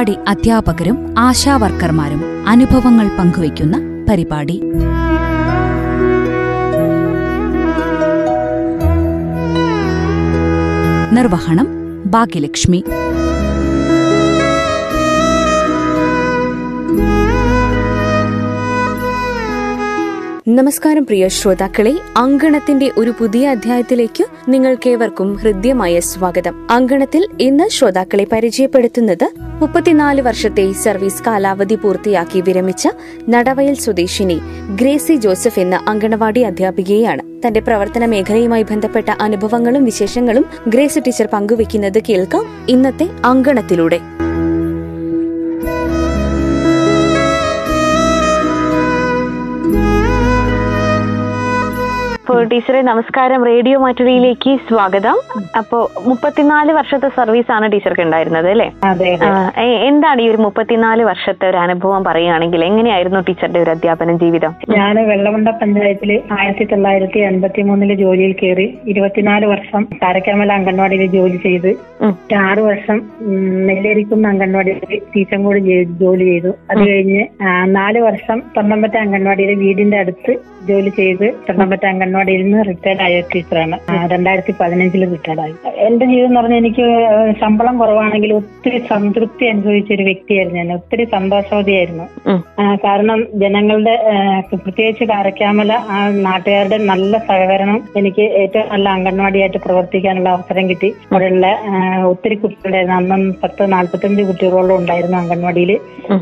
അങ്കണവാടി അധ്യാപകരും ആശാവർക്കർമാരും അനുഭവങ്ങൾ പങ്കുവയ്ക്കുന്ന പരിപാടി. നിർവഹണം ഭാഗ്യലക്ഷ്മി. നമസ്കാരം പ്രിയ ശ്രോതാക്കളെ അങ്കണത്തിന്റെ ഒരു പുതിയ അധ്യായത്തിലേക്ക് നിങ്ങൾക്കേവർക്കും ഹൃദ്യമായ സ്വാഗതം. അങ്കണത്തിൽ ഇന്ന് ശ്രോതാക്കളെ പരിചയപ്പെടുത്തുന്നത് മുപ്പത്തിനാല് വർഷത്തെ സർവീസ് കാലാവധി പൂർത്തിയാക്കി വിരമിച്ച നടവയൽ സ്വദേശിനി ഗ്രേസി ജോസഫ് എന്ന അങ്കണവാടി അധ്യാപികയാണ് തന്റെ പ്രവർത്തന മേഖലയുമായി ബന്ധപ്പെട്ട അനുഭവങ്ങളും വിശേഷങ്ങളും ഗ്രേസി ടീച്ചർ പങ്കുവെക്കുന്നത് കേൾക്കാം. ഇന്നത്തെ അങ്കണത്തിലൂടെ. ടീച്ചറെ നമസ്കാരം. റേഡിയോ മാറ്റുരിയിലേക്ക് സ്വാഗതം. അപ്പോ മുപ്പത്തിനാല് വർഷത്തെ സർവീസ് ആണ് ടീച്ചർക്ക് ഉണ്ടായിരുന്നത് അല്ലേ? എന്താണ് ഈ ഒരു മുപ്പത്തിനാല് വർഷത്തെ ഒരു അനുഭവം പറയുകയാണെങ്കിൽ എങ്ങനെയായിരുന്നു ടീച്ചറുടെ ഒരു അധ്യാപന ജീവിതം? ഞാൻ വെള്ളമുണ്ട പഞ്ചായത്തിൽ ആയിരത്തി തൊള്ളായിരത്തി എൺപത്തി മൂന്നിൽ ജോലിയിൽ കയറി ഇരുപത്തിനാല് വർഷം താരക്കാമല അംഗൻവാടിയിൽ ജോലി ചെയ്ത് ആറു വർഷം നെല്ലേരിക്കുന്ന അംഗൻവാടിയിൽ ടീച്ചറും കൂടി ജോലി ചെയ്തു. അത് കഴിഞ്ഞ് നാല് വർഷം തൊണ്ണമ്പറ്റ അംഗൻവാടിയിലെ വീടിന്റെ അടുത്ത് ജോലി ചെയ്ത് തൊണ്ണമ്പറ്റ അംഗൻവാടിയിൽ നിന്ന് റിട്ടയർഡ് ആയ ടീച്ചറാണ്. രണ്ടായിരത്തി പതിനഞ്ചിൽ റിട്ടയർഡ് ആയി. എന്റെ ജീവിതം എന്ന് പറഞ്ഞാൽ എനിക്ക് ശമ്പളം കുറവാണെങ്കിൽ ഒത്തിരി സംതൃപ്തി അനുഭവിച്ച ഒരു വ്യക്തിയായിരുന്നു ഞാൻ. ഒത്തിരി സന്തോഷവതിയായിരുന്നു. കാരണം ജനങ്ങളുടെ പ്രത്യേകിച്ച് കാരക്കാമല ആ നാട്ടുകാരുടെ നല്ല സഹകരണം എനിക്ക് ഏറ്റവും നല്ല അംഗൻവാടിയായിട്ട് പ്രവർത്തിക്കാനുള്ള അവസരം കിട്ടി. അവിടെയുള്ള ഒത്തിരി കുട്ടികളുണ്ടായിരുന്നു. അന്നും പത്ത് നാല്പത്തഞ്ച് കുട്ടികളോളം ഉണ്ടായിരുന്നു അംഗൻവാടിയിൽ.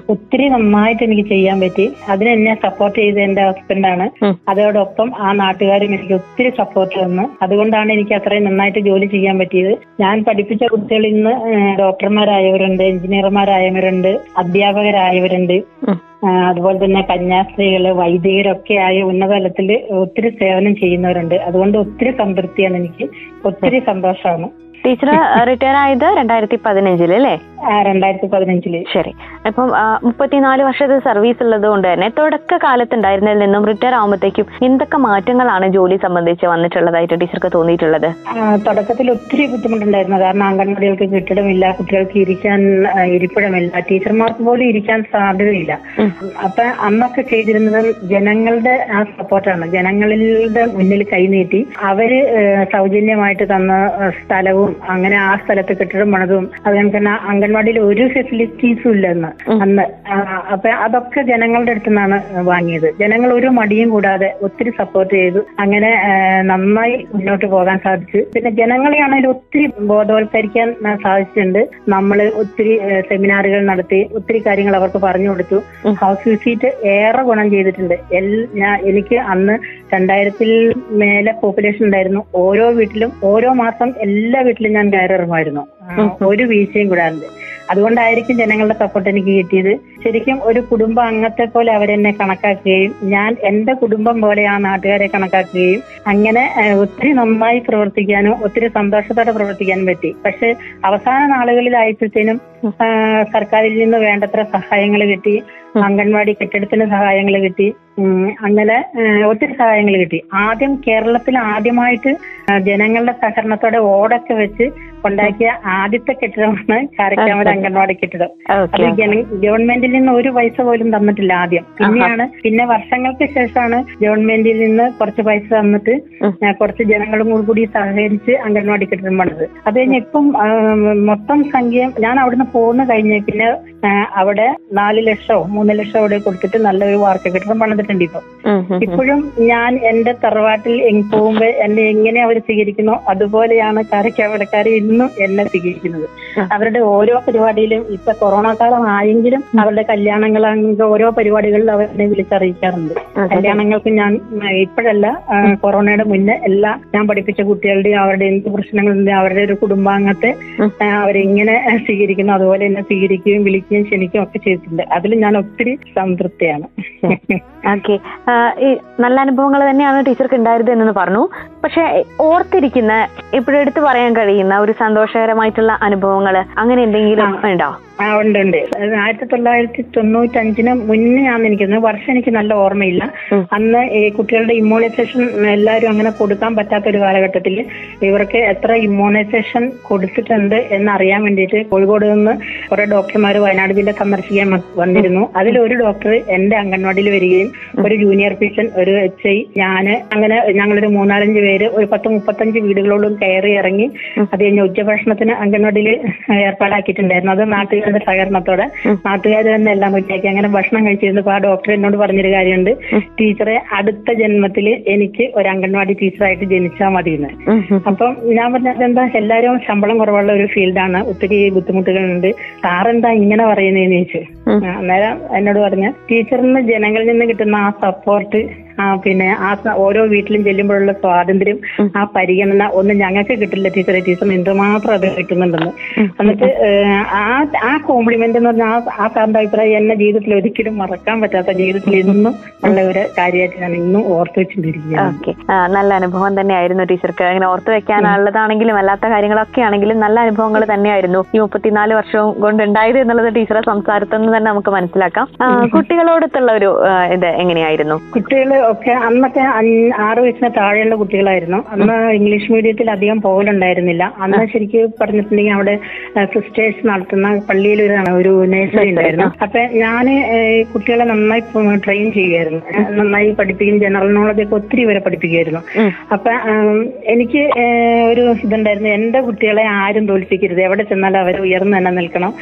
ഒത്തിരി നന്നായിട്ട് എനിക്ക് ചെയ്യാൻ പറ്റി. അതിനെന്നെ സപ്പോർട്ട് ചെയ്ത എന്റെ ഹസ്ബൻഡാണ്. അതോടൊപ്പം ആ നാട്ടുകാരും എനിക്ക് ഒത്തിരി സപ്പോർട്ട് തന്നു. അതുകൊണ്ടാണ് എനിക്ക് അത്രയും നന്നായിട്ട് ജോലി ചെയ്യാൻ പറ്റിയത്. ഞാൻ പഠിപ്പിച്ച കുട്ടികൾ ഇന്ന് ഡോക്ടർമാരായവരുണ്ട് എഞ്ചിനീയർമാരായവരുണ്ട് അധ്യാപകരായവരുണ്ട്. അതുപോലെ തന്നെ കന്യാസ്ത്രീകൾ വൈദികരൊക്കെ ആയ ഉന്നതതലത്തിൽ ഒത്തിരി സേവനം ചെയ്യുന്നവരുണ്ട്. അതുകൊണ്ട് ഒത്തിരി സംതൃപ്തിയാണ് എനിക്ക്. ഒത്തിരി സന്തോഷമാണ്. ടീച്ചർ റിട്ടയർ ആയത് രണ്ടായിരത്തി പതിനഞ്ചിൽ അല്ലേ? രണ്ടായിരത്തി പതിനഞ്ചിൽ ശരി. അപ്പം മുപ്പത്തിനാല് വർഷത്തെ സർവീസ് ഉള്ളത് കൊണ്ട് തന്നെ തുടക്ക കാലത്തുണ്ടായിരുന്നതിൽ നിന്നും റിട്ടയർ ആകുമ്പോഴത്തേക്കും എന്തൊക്കെ മാറ്റങ്ങളാണ് ജോലി സംബന്ധിച്ച് വന്നിട്ടുള്ളതായിട്ട് ടീച്ചർക്ക് തോന്നിയിട്ടുള്ളത്? തുടക്കത്തിൽ ഒത്തിരി ബുദ്ധിമുട്ടുണ്ടായിരുന്നു. കാരണം അംഗൻവാടികൾക്ക് കെട്ടിടമില്ല കുട്ടികൾക്ക് ഇരിക്കാൻ ഇരിപ്പിടമില്ല ടീച്ചർമാർക്ക് പോലും ഇരിക്കാൻ സാധ്യതയില്ല. അപ്പൊ അന്നൊക്കെ ചെയ്തിരുന്നത് ജനങ്ങളുടെ ആ സപ്പോർട്ടാണ്. ജനങ്ങളുടെ മുന്നിൽ കൈനീട്ടി അവർ സൗജന്യമായിട്ട് തന്ന ഏ, സ്ഥലവും അങ്ങനെ ആ സ്ഥലത്ത് കെട്ടിടം പണിതും. അതുപോലെ തന്നെ അംഗൻവാടിയിൽ ഒരു ഫെസിലിറ്റീസും ഇല്ലെന്ന്. അന്ന് അപ്പൊ അതൊക്കെ ജനങ്ങളുടെ അടുത്ത് നിന്നാണ് വാങ്ങിയത്. ജനങ്ങൾ ഒരു മടിയും കൂടാതെ ഒത്തിരി സപ്പോർട്ട് ചെയ്തു. അങ്ങനെ നന്നായി മുന്നോട്ട് പോകാൻ സാധിച്ചു. പിന്നെ ജനങ്ങളെയാണെങ്കിൽ ഒത്തിരി ബോധവൽക്കരിക്കാൻ സാധിച്ചിട്ടുണ്ട്. നമ്മൾ ഒത്തിരി സെമിനാറുകൾ നടത്തി ഒത്തിരി കാര്യങ്ങൾ അവർക്ക് പറഞ്ഞു കൊടുത്തു. ഹൗസ് വിസിറ്റ് ഏറെ ഗുണം ചെയ്തിട്ടുണ്ട്. ഞാൻ എനിക്ക് അന്ന് രണ്ടായിരത്തിൽ മേലെ പോപ്പുലേഷൻ ഉണ്ടായിരുന്നു. ഓരോ വീട്ടിലും ഓരോ മാസം എല്ലാ വീട്ടിലും ഞാൻ കയറിറങ്ങുമായിരുന്നു. ഒരു വീഴ്ചയും കൂടാതെ. അതുകൊണ്ടായിരിക്കും ജനങ്ങളുടെ സപ്പോർട്ട് എനിക്ക് കിട്ടിയത്. ശരിക്കും ഒരു കുടുംബ അംഗത്തെ പോലെ അവരെന്നെ കണക്കാക്കുകയും ഞാൻ എന്റെ കുടുംബം പോലെ ആ നാട്ടുകാരെ കണക്കാക്കുകയും അങ്ങനെ ഒത്തിരി നന്നായി പ്രവർത്തിക്കാനും ഒത്തിരി സന്തോഷത്തോടെ പ്രവർത്തിക്കാനും പറ്റി. പക്ഷെ അവസാന നാളുകളിലായപ്പോഴത്തേനും സർക്കാരിൽ നിന്ന് വേണ്ടത്ര സഹായങ്ങൾ കിട്ടി അംഗൻവാടി കെട്ടിടത്തിന് സഹായങ്ങൾ കിട്ടി അങ്ങനെ ഒത്തിരി സഹായങ്ങൾ കിട്ടി. ആദ്യം കേരളത്തിൽ ആദ്യമായിട്ട് ജനങ്ങളുടെ സഹകരണത്തോടെ ഓടൊക്കെ വെച്ച് ഉണ്ടാക്കിയ ആദ്യത്തെ കെട്ടിടമാണ് കാരക്കാമല അംഗൻവാടി കെട്ടിടം. അത് ഓക്കെ ഗവൺമെന്റിൽ നിന്ന് ഒരു പൈസ പോലും തന്നിട്ടില്ല ആദ്യം. പിന്നെയാണ് പിന്നെ വർഷങ്ങൾക്ക് ശേഷമാണ് ഗവൺമെന്റിൽ നിന്ന് കുറച്ച് പൈസ തന്നിട്ട്. കുറച്ച് ജനങ്ങളും കൂടി കൂടി സഹകരിച്ച് അംഗൻവാടി കെട്ടിടം പണിത് അത് കഴിഞ്ഞ് ഇപ്പം മൊത്തം സംഖ്യ ഞാൻ അവിടുന്ന് പോന്ന് കഴിഞ്ഞ പിന്നെ അവിടെ നാല് ലക്ഷമോ മൂന്ന് ലക്ഷമോ അവിടെ കൊടുത്തിട്ട് നല്ലൊരു വാർക്ക കെട്ടിടം പണിതിട്ടുണ്ട് ഇപ്പൊ. ഇപ്പോഴും ഞാൻ എന്റെ തറവാട്ടിൽ പോകുമ്പോ എന്നെ എങ്ങനെ അവർ സ്വീകരിക്കുന്നോ അതുപോലെയാണ് കാരക്കാവടക്കാർ ഇന്നും എന്നെ സ്വീകരിക്കുന്നത്. അവരുടെ ഓരോ പരിപാടിയിലും ഇപ്പൊ കൊറോണ കാലം ആയെങ്കിലും അവരുടെ കല്യാണങ്ങളാണെങ്കിൽ ഓരോ പരിപാടികളിൽ അവർ എന്നെ വിളിച്ചറിയിക്കാറുണ്ട് കല്യാണങ്ങൾക്ക് ഞാൻ ഇപ്പോഴല്ല കൊറോണയുടെ മുന്നേ എല്ലാ ഞാൻ പഠിപ്പിച്ച കുട്ടികളുടെയും അവരുടെ എന്ത് പ്രശ്നങ്ങളുണ്ടെങ്കിലും അവരുടെ ഒരു കുടുംബാംഗത്തെ അവരെങ്ങനെ സ്വീകരിക്കുന്നു അതുപോലെ എന്നെ സ്വീകരിക്കുകയും വിളിക്കുകയും ക്ഷണിക്കുകയും ഒക്കെ ചെയ്തിട്ടുണ്ട്. അതിൽ ഞാൻ ഒത്തിരി സംതൃപ്തിയാണ്. ഓക്കെ. നല്ല അനുഭവങ്ങൾ തന്നെയാണ് ടീച്ചർക്ക് ഉണ്ടായിരുന്നത് എന്ന് പറഞ്ഞു. പക്ഷെ ഓർത്തിരിക്കുന്ന ഇപ്പോഴും എടുത്തു പറയാൻ കഴിയുന്ന ഒരു സന്തോഷകരമായിട്ടുള്ള അനുഭവങ്ങൾ അങ്ങനെ എന്തെങ്കിലും ഉണ്ടോ? ആ ഉണ്ട് ഉണ്ട്. ആയിരത്തി തൊള്ളായിരത്തി തൊണ്ണൂറ്റി അഞ്ചിന് മുന്നേ ആണെന്ന് എനിക്ക് വർഷം എനിക്ക് നല്ല ഓർമ്മയില്ല. അന്ന് ഈ കുട്ടികളുടെ ഇമ്മ്യൂണൈസേഷൻ എല്ലാവരും അങ്ങനെ കൊടുക്കാൻ പറ്റാത്ത ഒരു കാലഘട്ടത്തിൽ ഇവർക്ക് എത്ര ഇമ്മ്യൂണൈസേഷൻ കൊടുത്തിട്ടുണ്ട് എന്ന് അറിയാൻ വേണ്ടിയിട്ട് കോഴിക്കോട് നിന്ന് കുറെ ഡോക്ടർമാർ വയനാട് ജില്ല സന്ദർശിക്കാൻ വന്നിരുന്നു. അതിൽ ഒരു ഡോക്ടർ എന്റെ അംഗൻവാടിയിൽ വരികയും ഒരു ജൂനിയർ ഫിഷൻ ഒരു എച്ച് ഐ ഞാൻ അങ്ങനെ ഞങ്ങളൊരു മൂന്നാലഞ്ച് പേര് ഒരു പത്ത് മുപ്പത്തഞ്ച് വീടുകളോളം കയറി ഇറങ്ങി അത് കഴിഞ്ഞ് ഉച്ചഭക്ഷണത്തിന് അംഗൻവാടിയിൽ ഏർപ്പാടാക്കിയിട്ടുണ്ടായിരുന്നു. അത് നാട്ടുകാരുടെ സഹകരണത്തോടെ. നാട്ടുകാർ തന്നെ എല്ലാം വൃത്തിയാക്കി അങ്ങനെ ഭക്ഷണം കഴിച്ചിരുന്നപ്പോൾ ആ ഡോക്ടർ എന്നോട് പറഞ്ഞൊരു കാര്യമുണ്ട്. ടീച്ചറെ അടുത്ത ജന്മത്തിൽ എനിക്ക് ഒരു അംഗൻവാടി ടീച്ചറായിട്ട് ജനിച്ചാൽ മതി എന്ന് അപ്പം ഞാൻ പറഞ്ഞത് എന്താ എല്ലാവരും ശമ്പളം കുറവുള്ള ഒരു ഫീൽഡാണ്. ഒത്തിരി ബുദ്ധിമുട്ടുകളുണ്ട്. സാറെന്താ ഇങ്ങനെ പറയുന്നതെന്ന് ചോദിച്ചു. അന്നേരം എന്നോട് പറഞ്ഞ ടീച്ചറിന് ജനങ്ങളിൽ നിന്ന് കിട്ടുന്ന ആ സപ്പോർട്ട് പിന്നെ ആ ഓരോ വീട്ടിലും ചെല്ലുമ്പോഴുള്ള സ്വാതന്ത്ര്യം ആ പരിഗണന ഒന്നും ഞങ്ങൾക്ക് കിട്ടില്ല ടീച്ചറെ. ടീച്ചർ എന്തുമാത്രം അത് കിട്ടുന്നുണ്ടെന്ന്. എന്നിട്ട് ആ ആ കോംപ്ലിമെന്റ് എന്ന് പറഞ്ഞാൽ ആ ആ സാറിന്റെ അഭിപ്രായം എന്നെ ജീവിതത്തിൽ ഒരിക്കലും മറക്കാൻ പറ്റാത്ത ജീവിതത്തിൽ ഇന്നും ഉള്ള ഒരു കാര്യമായിട്ട് ഞാൻ ഇന്നും ഓർത്തു വെച്ചിട്ടിരിക്കുകയാണ്. ഓക്കെ. നല്ല അനുഭവം തന്നെയായിരുന്നു ടീച്ചർക്ക്. അങ്ങനെ ഓർത്തു വെക്കാനുള്ളതാണെങ്കിലും അല്ലാത്ത കാര്യങ്ങളൊക്കെ ആണെങ്കിലും നല്ല അനുഭവങ്ങൾ തന്നെയായിരുന്നു ഈ മുപ്പത്തിനാല് വർഷവും കൊണ്ട് ഉണ്ടായത് എന്നുള്ളത് ടീച്ചറെ സംസാരത്തിൽ നിന്ന് തന്നെ നമുക്ക് മനസ്സിലാക്കാം. കുട്ടികളോടത്തുള്ള ഒരു ഇത് എങ്ങനെയായിരുന്നു? കുട്ടികൾ ഒക്കെ അന്നൊക്കെ ആറ് വയസ്സിന് താഴെയുള്ള കുട്ടികളായിരുന്നു. അന്ന് ഇംഗ്ലീഷ് മീഡിയത്തിൽ അധികം പോകലുണ്ടായിരുന്നില്ല. അന്ന് ശരിക്കും പറഞ്ഞിട്ടുണ്ടെങ്കിൽ അവിടെ സിസ്റ്റേഴ്സ് നടത്തുന്ന പള്ളിയിൽ ഒരു ഒരു നഴ്സറി ഉണ്ടായിരുന്നു. അപ്പൊ ഞാൻ കുട്ടികളെ നന്നായി ട്രെയിൻ ചെയ്യുമായിരുന്നു നന്നായി പഠിപ്പിക്കും ജനറൽ നോളജ് ഒക്കെ ഒത്തിരി വരെ പഠിപ്പിക്കുമായിരുന്നു അപ്പൊ എനിക്ക് ഒരു ഇതുണ്ടായിരുന്നു. എന്റെ കുട്ടികളെ ആരും തോൽപ്പിക്കരുത്. എവിടെ ചെന്നാലും അവർ ഉയർന്നു തന്നെ നിൽക്കണം.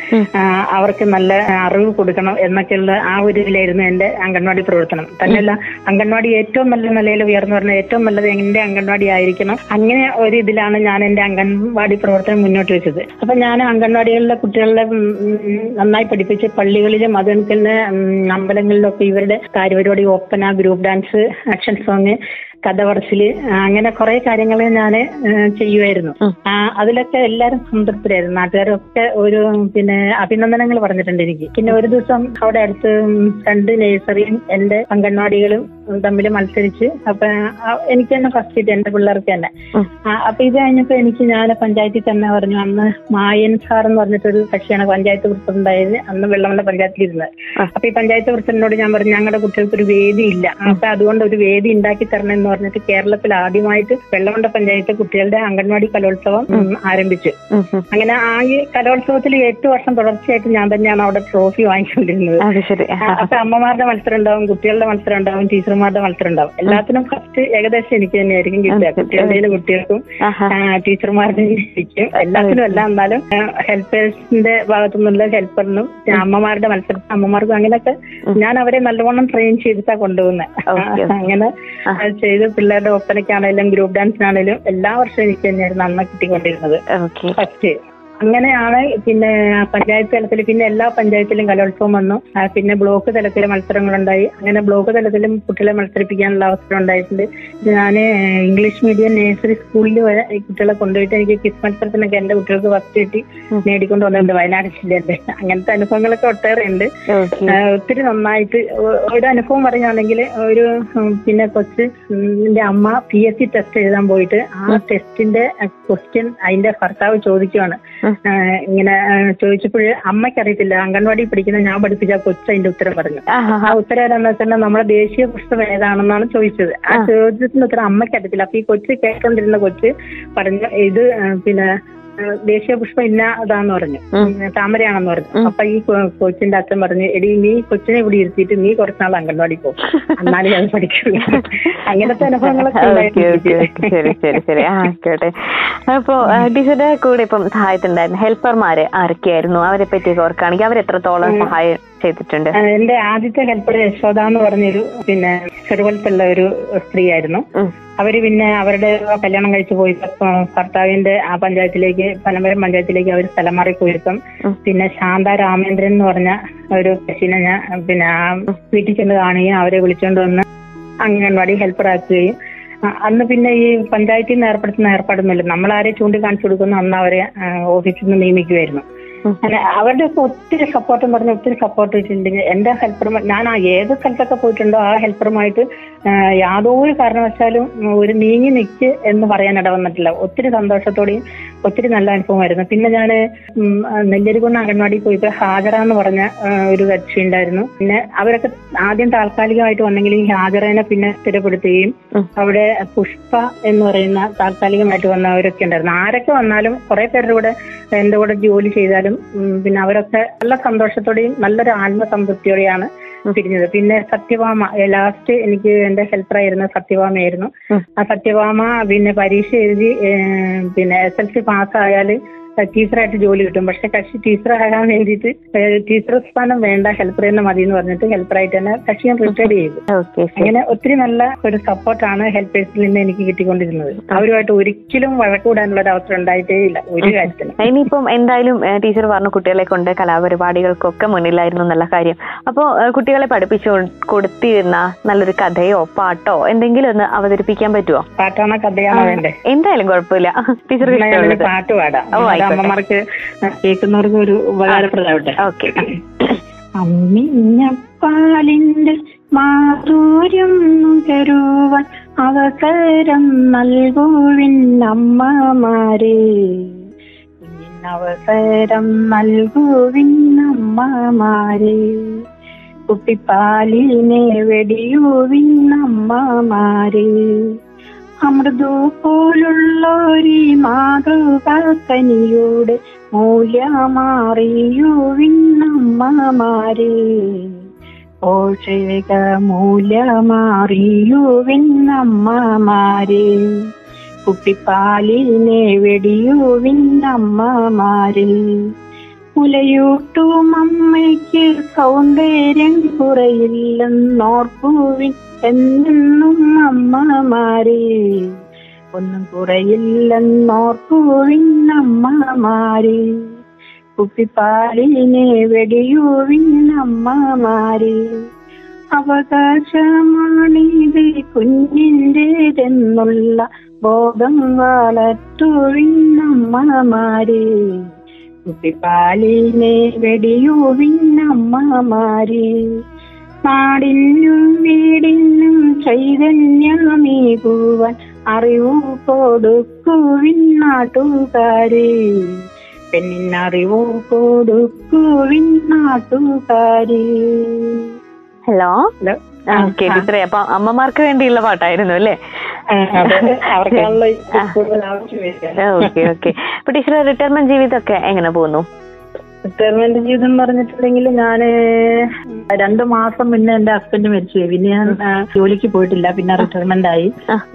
അവർക്ക് നല്ല അറിവ് കൊടുക്കണം എന്നൊക്കെയുള്ള ആ ഒരു ഇതിലായിരുന്നു എന്റെ അംഗൻവാടി പ്രവർത്തനം. തന്നെയല്ല അംഗൻവാടി ഏറ്റവും നല്ല നിലയിൽ ഉയർന്നു പറഞ്ഞ ഏറ്റവും നല്ലത് എന്റെ അംഗൻവാടി ആയിരിക്കണം. അങ്ങനെ ഒരു ഇതിലാണ് ഞാൻ എന്റെ അംഗൻവാടി പ്രവർത്തനം മുന്നോട്ട് വെച്ചത്. അപ്പൊ ഞാൻ അംഗൻവാടികളിലെ കുട്ടികളെ നന്നായി പഠിപ്പിച്ച് പള്ളികളിലും അത് ഉം, അമ്പലങ്ങളിലൊക്കെ ഇവരുടെ കാര്യപരിപാടി Oppana group dance action song കഥ പറച്ചിൽ അങ്ങനെ കുറെ കാര്യങ്ങൾ ഞാൻ ചെയ്യുമായിരുന്നു അതിലൊക്കെ എല്ലാവരും സംതൃപ്തരായിരുന്നു. നാട്ടുകാരൊക്കെ ഒരു പിന്നെ അഭിനന്ദനങ്ങൾ പറഞ്ഞിട്ടുണ്ട് എനിക്ക്. പിന്നെ ഒരു ദിവസം അവിടെ അടുത്ത് രണ്ട് നഴ്സറിയും എന്റെ അംഗൻവാടികളും തമ്മിൽ മത്സരിച്ച് അപ്പൊ എനിക്ക് തന്നെ ഫസ്റ്റ് കിട്ടി എന്റെ പിള്ളേർക്ക് തന്നെ. അപ്പൊ ഇത് കഴിഞ്ഞപ്പോ എനിക്ക് ഞാൻ പഞ്ചായത്തിൽ തന്നെ പറഞ്ഞു അന്ന് മായൻ സാർ എന്ന് പറഞ്ഞിട്ടൊരു കക്ഷിയാണ് പഞ്ചായത്ത് പ്രസിഡന്റ് ആയത് അന്ന് വെള്ളമണ്ട പഞ്ചായത്തിൽ ഇരുന്നത്. അപ്പൊ ഈ പഞ്ചായത്ത് പ്രസിഡന്റിനോട് ഞാൻ പറഞ്ഞു ഞങ്ങളുടെ കുട്ടികൾക്ക് ഒരു വേദി ഇല്ല. അപ്പൊ അതുകൊണ്ട് ഒരു വേദി ഉണ്ടാക്കി തരണം എന്ന് പറഞ്ഞിട്ട് കേരളത്തിൽ ആദ്യമായിട്ട് വെള്ളമുണ്ട പഞ്ചായത്ത് കുട്ടികളുടെ അംഗൻവാടി കലോത്സവം ആരംഭിച്ചു. അങ്ങനെ ആ ഈ കലോത്സവത്തിൽ എട്ട് വർഷം തുടർച്ചയായിട്ട് ഞാൻ തന്നെയാണ് അവിടെ ട്രോഫി വാങ്ങിക്കൊണ്ടിരുന്നത് അപ്പൊ അമ്മമാരുടെ മത്സരം ഉണ്ടാവും കുട്ടികളുടെ മത്സരം ഉണ്ടാവും ടീച്ചർമാരുടെ മത്സരം ഉണ്ടാവും. എല്ലാത്തിനും ഫസ്റ്റ് ഏകദേശം എനിക്ക് തന്നെയായിരിക്കും കിട്ടുക. കുട്ടികളുടെ കുട്ടികൾക്കും. ടീച്ചർമാരുടെ ഇരിക്കും. എല്ലാത്തിനും അല്ല എന്നാലും ഹെൽപ്പേഴ്സിന്റെ ഭാഗത്തു നിന്നുള്ള ഹെൽപ്പറിനും അമ്മമാരുടെ മത്സരത്തിന് അമ്മമാർക്കും അങ്ങനെയൊക്കെ ഞാൻ അവരെ നല്ലവണ്ണം ട്രെയിൻ ചെയ്തിട്ടാ കൊണ്ടുപോകുന്നത് അങ്ങനെ ചെയ്ത് പിള്ളേരുടെ ഒപ്പനയ്ക്കാണേലും ഗ്രൂപ്പ് ഡാൻസിനാണേലും എല്ലാ വർഷവും എനിക്ക് തന്നെയായിരുന്നു അന്ന് കിട്ടിക്കൊണ്ടിരുന്നത്. ഫസ്റ്റ് അങ്ങനെയാണ് പിന്നെ പഞ്ചായത്ത് തലത്തിൽ പിന്നെ എല്ലാ പഞ്ചായത്തിലും കലോത്സവം വന്നു. പിന്നെ ബ്ലോക്ക് തലത്തിൽ മത്സരങ്ങളുണ്ടായി. അങ്ങനെ ബ്ലോക്ക് തലത്തിലും കുട്ടികളെ മത്സരിപ്പിക്കാനുള്ള അവസരം ഉണ്ടായിട്ടുണ്ട്. ഞാൻ ഇംഗ്ലീഷ് മീഡിയം നേഴ്സറി സ്കൂളിൽ വരെ ഈ കുട്ടികളെ കൊണ്ടുപോയിട്ട് എനിക്ക് കിസ് മത്സരത്തിനൊക്കെ എന്റെ കുട്ടികൾക്ക് ഫസ്റ്റ് കിട്ടി. നേടിക്കൊണ്ട് വന്നിട്ടുണ്ട് വയനാട് ജില്ലയിലെ. അങ്ങനത്തെ അനുഭവങ്ങളൊക്കെ ഒട്ടേറെ ഉണ്ട്. ഒത്തിരി നന്നായിട്ട് ഒരു അനുഭവം പറയുകയാണെങ്കിൽ ഒരു പിന്നെ കൊച്ച് എന്റെ അമ്മ പി എസ് സി ടെസ്റ്റ് എഴുതാൻ പോയിട്ട് ആ ടെസ്റ്റിന്റെ ക്വസ്റ്റ്യൻ അതിന്റെ ഭർത്താവ് ചോദിക്കുവാണ്. ആ, ഇങ്ങനെ ചോദിച്ചപ്പോൾ അമ്മയ്ക്ക് അറിയത്തില്ല അംഗൻവാടി പഠിക്കുന്ന ഞാൻ പഠിപ്പിച്ച ആ അതിന്റെ ഉത്തരം പറഞ്ഞു. ആ ഉത്തരം ഏതാണെന്ന് വെച്ചാൽ നമ്മുടെ ദേശീയ പുസ്തകം ഏതാണെന്നാണ് ചോദിച്ചത്. ആ ചോദ്യത്തിന്റെ ഉത്തരം അമ്മയ്ക്ക് അറിയത്തില്ല അപ്പൊ ഈ കൊച്ച് കേട്ടോണ്ടിരുന്ന കൊച്ച് പറഞ്ഞു ഇത് പിന്നെ ദേശീയ പുഷ്പം ഇന്ന അതാന്ന് പറഞ്ഞു താമരയാണെന്ന് പറഞ്ഞു. അപ്പൊ ഈ കൊച്ചിന്റെ അച്ഛൻ പറഞ്ഞു എടി നീ കൊച്ചിനെ ഇവിടെ ഇരുത്തിയിട്ട് നീ കുറച്ചുനാൾ അംഗൻവാടി പോകും എന്നാലും ഞാൻ പഠിക്കുള്ളൂ. അങ്ങനത്തെ അനുഭവങ്ങളൊക്കെ ശരി ശരി ശരി. ആ ആയിക്കോട്ടെ. അപ്പോ ടീച്ചറുടെ കൂടെ ഇപ്പം സഹായത്തിണ്ടായിരുന്നു ഹെൽപ്പർമാര് ആരൊക്കെയായിരുന്നു? അവരെ പറ്റി ഓർക്കുകയാണെങ്കിൽ അവർ എത്രത്തോളം സഹായം ചെയ്തിട്ടുണ്ട്? എന്റെ ആദ്യത്തെ ഹെൽപ്പർ യശോദ എന്ന് പറഞ്ഞൊരു പിന്നെ ചെറുപോലത്തുള്ള ഒരു സ്ത്രീയായിരുന്നു. അവർ പിന്നെ അവരുടെ കല്യാണം കഴിച്ചു പോയി. ഭർത്താവിന്റെ ആ പഞ്ചായത്തിലേക്ക് പനമരം പഞ്ചായത്തിലേക്ക് അവർ സ്ഥലം മാറി പോയപ്പം പിന്നെ ശാന്ത രാമേന്ദ്രൻ എന്ന് പറഞ്ഞ ഒരു കശിനെ ഞാൻ പിന്നെ ആ വീട്ടിൽ ചെന്ന് കാണുകയും അവരെ വിളിച്ചുകൊണ്ട് വന്ന് അംഗൻവാടി ഹെൽപ്പർ ആക്കുകയും. ആ, അന്ന് പിന്നെ ഈ പഞ്ചായത്തിൽ നിന്ന് ഏർപ്പെടുത്തുന്ന ഏർപ്പാടൊന്നുമില്ല. നമ്മൾ ആരെ ചൂണ്ടിക്കാണിച്ചു കൊടുക്കുന്നു അന്ന് അവരെ ഓഫീസിൽ നിന്ന് നിയമിക്കുമായിരുന്നു അങ്ങനെ അവരുടെ ഒത്തിരി സപ്പോർട്ട് പറഞ്ഞ ഒത്തിരി സപ്പോർട്ട് വെച്ചിട്ടുണ്ടെങ്കിൽ എന്റെ ഹെൽപ്പർമാർ ഞാൻ ആ ഏത് സ്ഥലത്തൊക്കെ പോയിട്ടുണ്ടോ ആ ഹെൽപ്പറുമായിട്ട് യാതൊരു കാരണവശാലും ഒരു നീങ്ങി നിൽക്ക് എന്ന് പറയാൻ ഇട വന്നിട്ടില്ല. ഒത്തിരി സന്തോഷത്തോടെയും ഒത്തിരി നല്ല അനുഭവമായിരുന്നു പിന്നെ ഞാൻ നെല്ലരികുന്ന അംഗൻവാടി പോയപ്പോൾ ഹാജറ എന്ന് പറഞ്ഞ ഒരു കക്ഷി ഉണ്ടായിരുന്നു. പിന്നെ അവരൊക്കെ ആദ്യം താൽക്കാലികമായിട്ട് വന്നെങ്കിലും ഈ ഹാജറേനെ പിന്നെ സ്ഥിരപ്പെടുത്തുകയും അവിടെ പുഷ്പ എന്ന് പറയുന്ന താൽക്കാലികമായിട്ട് വന്നവരൊക്കെ ഉണ്ടായിരുന്നു. ആരൊക്കെ വന്നാലും കുറെ പേരുടെ കൂടെ എന്റെ കൂടെ ജോലി ചെയ്താലും പിന്നെ അവരൊക്കെ നല്ല സന്തോഷത്തോടെയും നല്ലൊരു ആത്മസംതൃപ്തിയോടെയാണ് പിരിഞ്ഞത്. പിന്നെ സത്യഭാമ ലാസ്റ്റ് എനിക്ക് എന്റെ ഹെൽപ്പറായിരുന്ന സത്യഭാമയായിരുന്നു. ആ സത്യഭാമ പിന്നെ പരീക്ഷ എഴുതി പിന്നെ എസ് എൽ സി പാസ്സായാൽ ടീച്ചറായിട്ട് ജോലി കിട്ടും. പക്ഷെ കക്ഷി ടീച്ചറാകാൻ വേണ്ടിയിട്ട് ടീച്ചർ സ്ഥാനം വേണ്ട ഹെൽപ്പർ തന്നെ മതി എന്ന് പറഞ്ഞിട്ട് ഹെൽപ്പറായിട്ട് തന്നെ കക്ഷി ഞാൻ റിട്ടയർ ചെയ്തു. അങ്ങനെ ഒത്തിരി നല്ല ഒരു സപ്പോർട്ടാണ് ഹെൽപ്പേഴ്സിൽ നിന്ന് എനിക്ക് കിട്ടിക്കൊണ്ടിരുന്നത്. അവരുമായിട്ട് ഒരിക്കലും വഴക്കൂടാനുള്ള ഒരു അവസരം ഉണ്ടായിട്ടേ ഇല്ല ഒരു കാര്യത്തിൽ ഇനിയിപ്പം എന്തായാലും ടീച്ചർ പറഞ്ഞു കുട്ടികളെ കൊണ്ട് കലാപരിപാടികൾക്കൊക്കെ മുന്നിലായിരുന്നു എന്നുള്ള കാര്യം. അപ്പോൾ കുട്ടികളെ പഠിപ്പിച്ചു കൊടുത്തിരുന്ന നല്ലൊരു കഥയോ പാട്ടോ എന്തെങ്കിലും ഒന്ന് അവതരിപ്പിക്കാൻ പറ്റുമോ പാട്ടാണോ കഥയാണോ വേണ്ടേ? എന്തായാലും കുഴപ്പമില്ല. ടീച്ചർ പാട്ട് പാടാം. അമ്മമാർക്ക് കേൾക്കുന്നവർക്ക് ഒരു ഉപകാരപ്രദമാവട്ടെ. ഓക്കെ. അമ്മിഞ്ഞപ്പാലിന്റെ മാതൂര്യം നുകരുവാൻ അവസരം നൽകുവിൻ അമ്മമാരെ. അവസരം നൽകുവിൻ അമ്മമാരെ. കുട്ടിപ്പാലിനെ വെടിയുവിൻ അമ്മമാരെ. അമൃതു പോലുള്ളൊരു മാതൃകനിയുടെ മൂല്യമാറിയുവിന്നമ്മമാരെ. പോഷക മൂല്യമാറിയുവിന്നമ്മമാരെ കുട്ടിപ്പാലിനെ വെടിയുവിന്നമ്മമാരെ. മുലയൂട്ടും അമ്മയ്ക്ക് സൗന്ദര്യം കുറയില്ലെന്നോർപ്പുവിൻ എന്നും അമ്മമാരെ. ഒന്നും കുറയില്ലെന്നോർപ്പുവിൻ അമ്മമാരെ. കുപ്പിപ്പാലിനെ വെടിയൂവിൻ അമ്മമാരെ. അവകാശമാണിത് കുഞ്ഞിന്റെതെന്നുള്ള ബോധം വളർത്തുവിൻ അമ്മമാരെ. കുപ്പിപ്പാലിനെ വെടിയൂവിന്നമ്മമാരെ നാടിനും വീടിനും ചൈതന്യമേകുവാൻ അറിവു കൊടുക്കുവിൻ നാട്ടുകാരെ പെണ്ണിനറിവു കൊടുക്കുവിൻ നാട്ടുകാരെ ഹലോ? ഹലോ? ഓക്കെ ടീച്ചറെ അപ്പൊ അമ്മമാർക്ക് വേണ്ടിയുള്ള പാട്ടായിരുന്നു അല്ലേ? Okay okay. അപ്പൊ ടീച്ചറെ റിട്ടയർമെന്റ് ജീവിതമൊക്കെ എങ്ങനെ പോകുന്നു? റിട്ടയർമെന്റ് ജീവിതം പറഞ്ഞിട്ടുണ്ടെങ്കിൽ ഞാൻ രണ്ടു മാസം മുന്നേ എന്റെ ഹസ്ബൻഡ് മരിച്ചു പിന്നെ ഞാൻ ജോലിക്ക് പോയിട്ടില്ല. പിന്നെ റിട്ടയർമെന്റ് ആയി.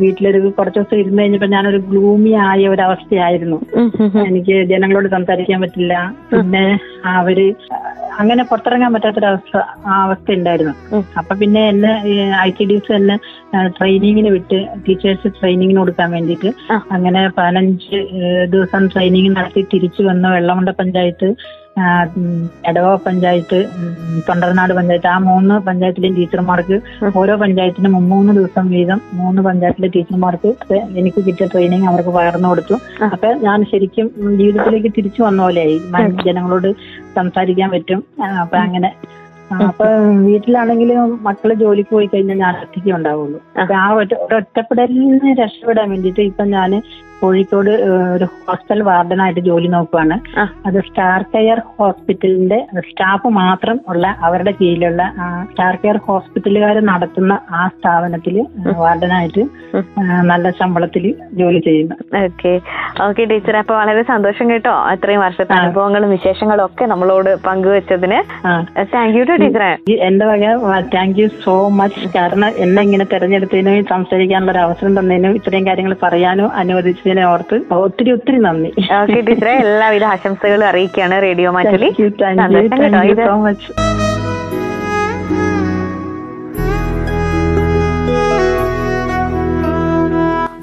വീട്ടിലൊരു കുറച്ച് ദിവസം ഇരുന്ന് കഴിഞ്ഞപ്പോ ഞാനൊരു ഗ്ലൂമി ആയ ഒരു അവസ്ഥയായിരുന്നു എനിക്ക് ജനങ്ങളോട് സംസാരിക്കാൻ പറ്റില്ല. പിന്നെ അവർ അങ്ങനെ പുറത്തിറങ്ങാൻ പറ്റാത്തൊരവസ്ഥ ആ അവസ്ഥ ഉണ്ടായിരുന്നു. അപ്പൊ പിന്നെ എന്നെ ഐ ടി ഡി എസ് എന്നെ ട്രെയിനിങ്ങിന് വിട്ട് ടീച്ചേഴ്സ് ട്രെയിനിങ്ങിന് കൊടുക്കാൻ വേണ്ടിയിട്ട് അങ്ങനെ പതിനഞ്ച് ദിവസം ട്രെയിനിങ് നടത്തി തിരിച്ചു വന്ന വെള്ളമുണ്ട പഞ്ചായത്ത് എടവ പഞ്ചായത്ത് തൊണ്ടർനാട് പഞ്ചായത്ത്. ആ മൂന്ന് പഞ്ചായത്തിലെയും ടീച്ചർമാർക്ക് ഓരോ പഞ്ചായത്തിനും മൂന്ന് ദിവസം വീതം മൂന്ന് പഞ്ചായത്തിലെ ടീച്ചർമാർക്ക് എനിക്ക് കിട്ടിയ ട്രെയിനിങ് അവർക്ക് പകർന്നു കൊടുത്തു. അപ്പൊ ഞാൻ ശരിക്കും ജീവിതത്തിലേക്ക് തിരിച്ചു വന്ന പോലെയായി. ജനങ്ങളോട് സംസാരിക്കാൻ പറ്റും. അപ്പൊ അങ്ങനെ. അപ്പൊ വീട്ടിലാണെങ്കിലും മക്കൾ ജോലിക്ക് പോയി കഴിഞ്ഞാൽ ഞാൻ ഒറ്റയ്ക്ക് ഉണ്ടാവുള്ളൂ. അപ്പൊ ആ ഒറ്റ ഒറ്റപ്പെടലിൽ നിന്ന് രക്ഷപ്പെടാൻ വേണ്ടിയിട്ട് ഇപ്പൊ ഞാൻ കോഴിക്കോട് ഒരു ഹോസ്റ്റൽ വാർഡനായിട്ട് ജോലി നോക്കുവാണ്. അത് സ്റ്റാർ കെയർ ഹോസ്പിറ്റലിന്റെ സ്റ്റാഫ് മാത്രം ഉള്ള അവരുടെ കീഴിലുള്ള സ്റ്റാർ കെയർ ഹോസ്പിറ്റലുകാർ നടത്തുന്ന ആ സ്ഥാപനത്തിൽ വാർഡനായിട്ട് നല്ല ശമ്പളത്തിൽ ജോലി ചെയ്യുന്നു. ഓക്കെ. ഓക്കെ ടീച്ചർ അപ്പൊ വളരെ സന്തോഷം കേട്ടോ. അത്രയും വർഷത്തെ അനുഭവങ്ങളും വിശേഷങ്ങളും ഒക്കെ നമ്മളോട് പങ്കുവെച്ചതിന്. താങ്ക് യു ടീച്ചറെ. എന്റെ വക താങ്ക് യു സോ മച്ച് കാരണം എന്നെ ഇങ്ങനെ തെരഞ്ഞെടുത്തതിനും സംസാരിക്കാനുള്ള ഒരു അവസരം തന്നതിനും ഇത്രയും കാര്യങ്ങൾ പറയാനും അനുവദിച്ചതിനെ ഓർത്ത് ഒത്തിരി ഒത്തിരി നന്ദി. ഓക്കെ ടീച്ചറെ എല്ലാവിധ ആശംസകളും അറിയിക്കുകയാണ് റേഡിയോ മാറ്റലി. സോ മച്ച്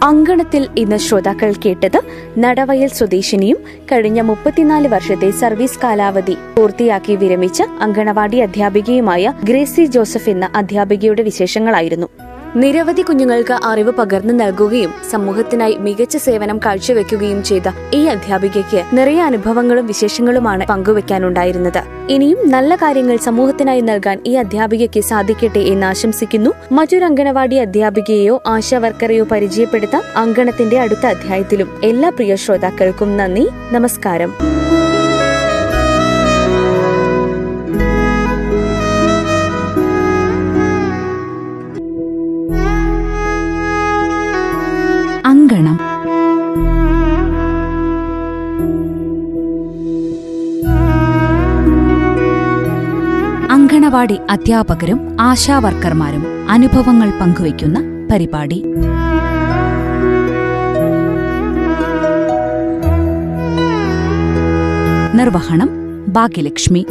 അങ്കണത്തിൽ ഇന്ന് ശ്രോതാക്കൾ കേട്ടത് നടവയൽ സ്വദേശിനിയും കഴിഞ്ഞ മുപ്പത്തിനാല് വർഷത്തെ സർവീസ് കാലാവധി പൂർത്തിയാക്കി വിരമിച്ച അങ്കണവാടി അധ്യാപികയുമായ ഗ്രേസി ജോസഫ് എന്ന അധ്യാപികയുടെ വിശേഷങ്ങളായിരുന്നു. നിരവധി കുഞ്ഞുങ്ങൾക്ക് അറിവ് പകർന്നു നൽകുകയും സമൂഹത്തിനായി മികച്ച സേവനം കാഴ്ചവെക്കുകയും ചെയ്ത ഈ അധ്യാപികയ്ക്ക് നിറയെ അനുഭവങ്ങളും വിശേഷങ്ങളുമാണ് പങ്കുവെക്കാനുണ്ടായിരുന്നത്. ഇനിയും നല്ല കാര്യങ്ങൾ സമൂഹത്തിനായി നൽകാൻ ഈ അധ്യാപികയ്ക്ക് സാധിക്കട്ടെ എന്ന് ആശംസിക്കുന്നു. മറ്റൊരു അങ്കണവാടി അധ്യാപികയെയോ ആശാ വർക്കറെയോ പരിചയപ്പെടുത്താം അങ്കണത്തിന്റെ അടുത്ത അധ്യായത്തിലും. എല്ലാ പ്രിയ ശ്രോതാക്കൾക്കും നന്ദി. നമസ്കാരം. അങ്കണം അങ്കണവാടി അധ്യാപകരും ആശാവർക്കർമാരും അനുഭവങ്ങൾ പങ്കുവയ്ക്കുന്ന പരിപാടി. നിർവഹണം ഭാഗ്യലക്ഷ്മി.